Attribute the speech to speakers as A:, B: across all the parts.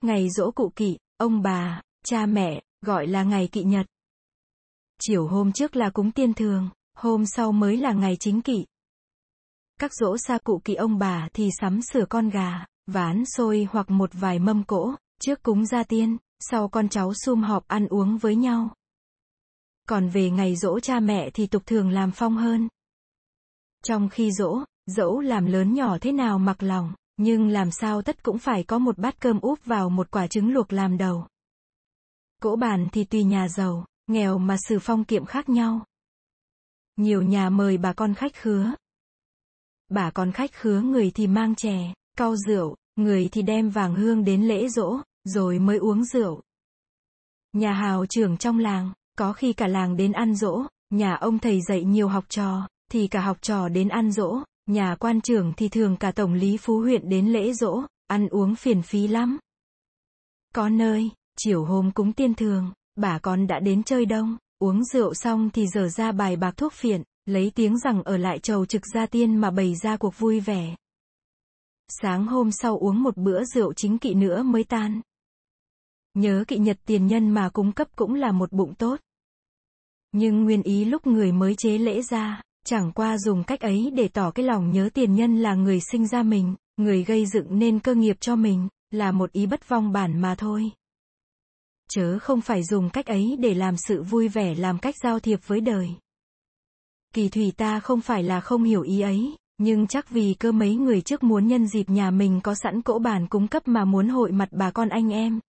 A: Ngày dỗ cụ kỵ, ông bà, cha mẹ, gọi là ngày kỵ nhật. Chiều hôm trước là cúng tiên thường, hôm sau mới là ngày chính kỵ. Các dỗ xa cụ kỵ ông bà thì sắm sửa con gà, ván xôi hoặc một vài mâm cỗ, trước cúng gia tiên, sau con cháu sum họp ăn uống với nhau. Còn về ngày dỗ cha mẹ thì tục thường làm phong hơn. Trong khi dỗ, dẫu làm lớn nhỏ thế nào mặc lòng, nhưng làm sao tất cũng phải có một bát cơm úp vào một quả trứng luộc làm đầu. Cỗ bàn thì tùy nhà giàu, nghèo mà sử phong kiệm khác nhau. Nhiều nhà mời bà con khách khứa. Bà con khách khứa người thì mang chè, cau rượu, người thì đem vàng hương đến lễ rỗ, rồi mới uống rượu. Nhà hào trưởng trong làng, có khi cả làng đến ăn rỗ. nhà ông thầy dạy nhiều học trò, thì cả học trò đến ăn rỗ nhà quan trưởng thì thường cả tổng lý phú huyện đến lễ dỗ, ăn uống phiền phí lắm. Có nơi, chiều hôm cúng tiên thường, bà con đã đến chơi đông, uống rượu xong thì dở ra bài bạc thuốc phiện, lấy tiếng rằng ở lại chầu trực gia tiên mà bày ra cuộc vui vẻ. Sáng hôm sau uống một bữa rượu chính kỵ nữa mới tan. Nhớ kỵ nhật tiền nhân mà cung cấp cũng là một bụng tốt. Nhưng nguyên ý lúc người mới chế lễ ra, chẳng qua dùng cách ấy để tỏ cái lòng nhớ tiền nhân là người sinh ra mình, người gây dựng nên cơ nghiệp cho mình, là một ý bất vong bản mà thôi. Chớ không phải dùng cách ấy để làm sự vui vẻ làm cách giao thiệp với đời. Kỳ thủy ta không phải là không hiểu ý ấy, nhưng chắc vì cơ mấy người trước muốn nhân dịp nhà mình có sẵn cỗ bàn cung cấp mà muốn hội mặt bà con anh em.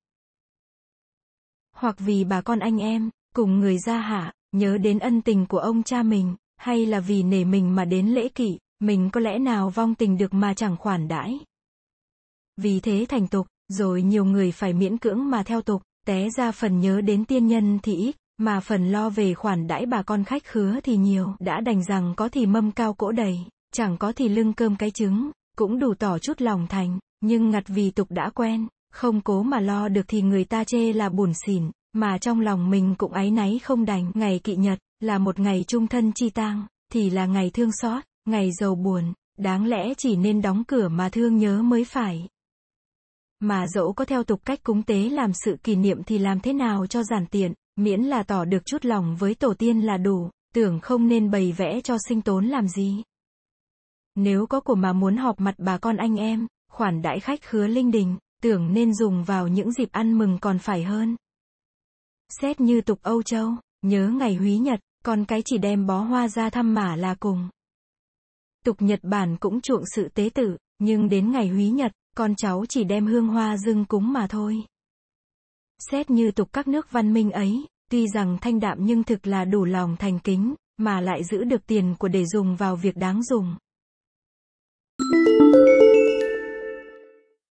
A: Hoặc vì bà con anh em, cùng người gia hạ, nhớ đến ân tình của ông cha mình, hay là vì nể mình mà đến lễ kỵ, mình có lẽ nào vong tình được mà chẳng khoản đãi. Vì thế thành tục, rồi nhiều người phải miễn cưỡng mà theo tục, té ra phần nhớ đến tiên nhân thì ít, mà phần lo về khoản đãi bà con khách khứa thì nhiều, đã đành rằng có thì mâm cao cỗ đầy, chẳng có thì lưng cơm cái trứng, cũng đủ tỏ chút lòng thành, nhưng ngặt vì tục đã quen, không cố mà lo được thì người ta chê là buồn xỉn, mà trong lòng mình cũng áy náy không đành, ngày kỵ nhật, là một ngày trung thân chi tang, thì là ngày thương xót, ngày giàu buồn, đáng lẽ chỉ nên đóng cửa mà thương nhớ mới phải. Mà dẫu có theo tục cách cúng tế làm sự kỷ niệm thì làm thế nào cho giản tiện, miễn là tỏ được chút lòng với tổ tiên là đủ, tưởng không nên bày vẽ cho sinh tốn làm gì. Nếu có của mà muốn họp mặt bà con anh em, khoản đãi khách khứa linh đình, tưởng nên dùng vào những dịp ăn mừng còn phải hơn. Xét như tục Âu Châu, nhớ ngày húy nhật, con cái chỉ đem bó hoa ra thăm mả là cùng. Tục Nhật Bản cũng chuộng sự tế tử, nhưng đến ngày húy nhật, con cháu chỉ đem hương hoa dâng cúng mà thôi. Xét như tục các nước văn minh ấy, tuy rằng thanh đạm nhưng thực là đủ lòng thành kính, mà lại giữ được tiền của để dùng vào việc đáng dùng.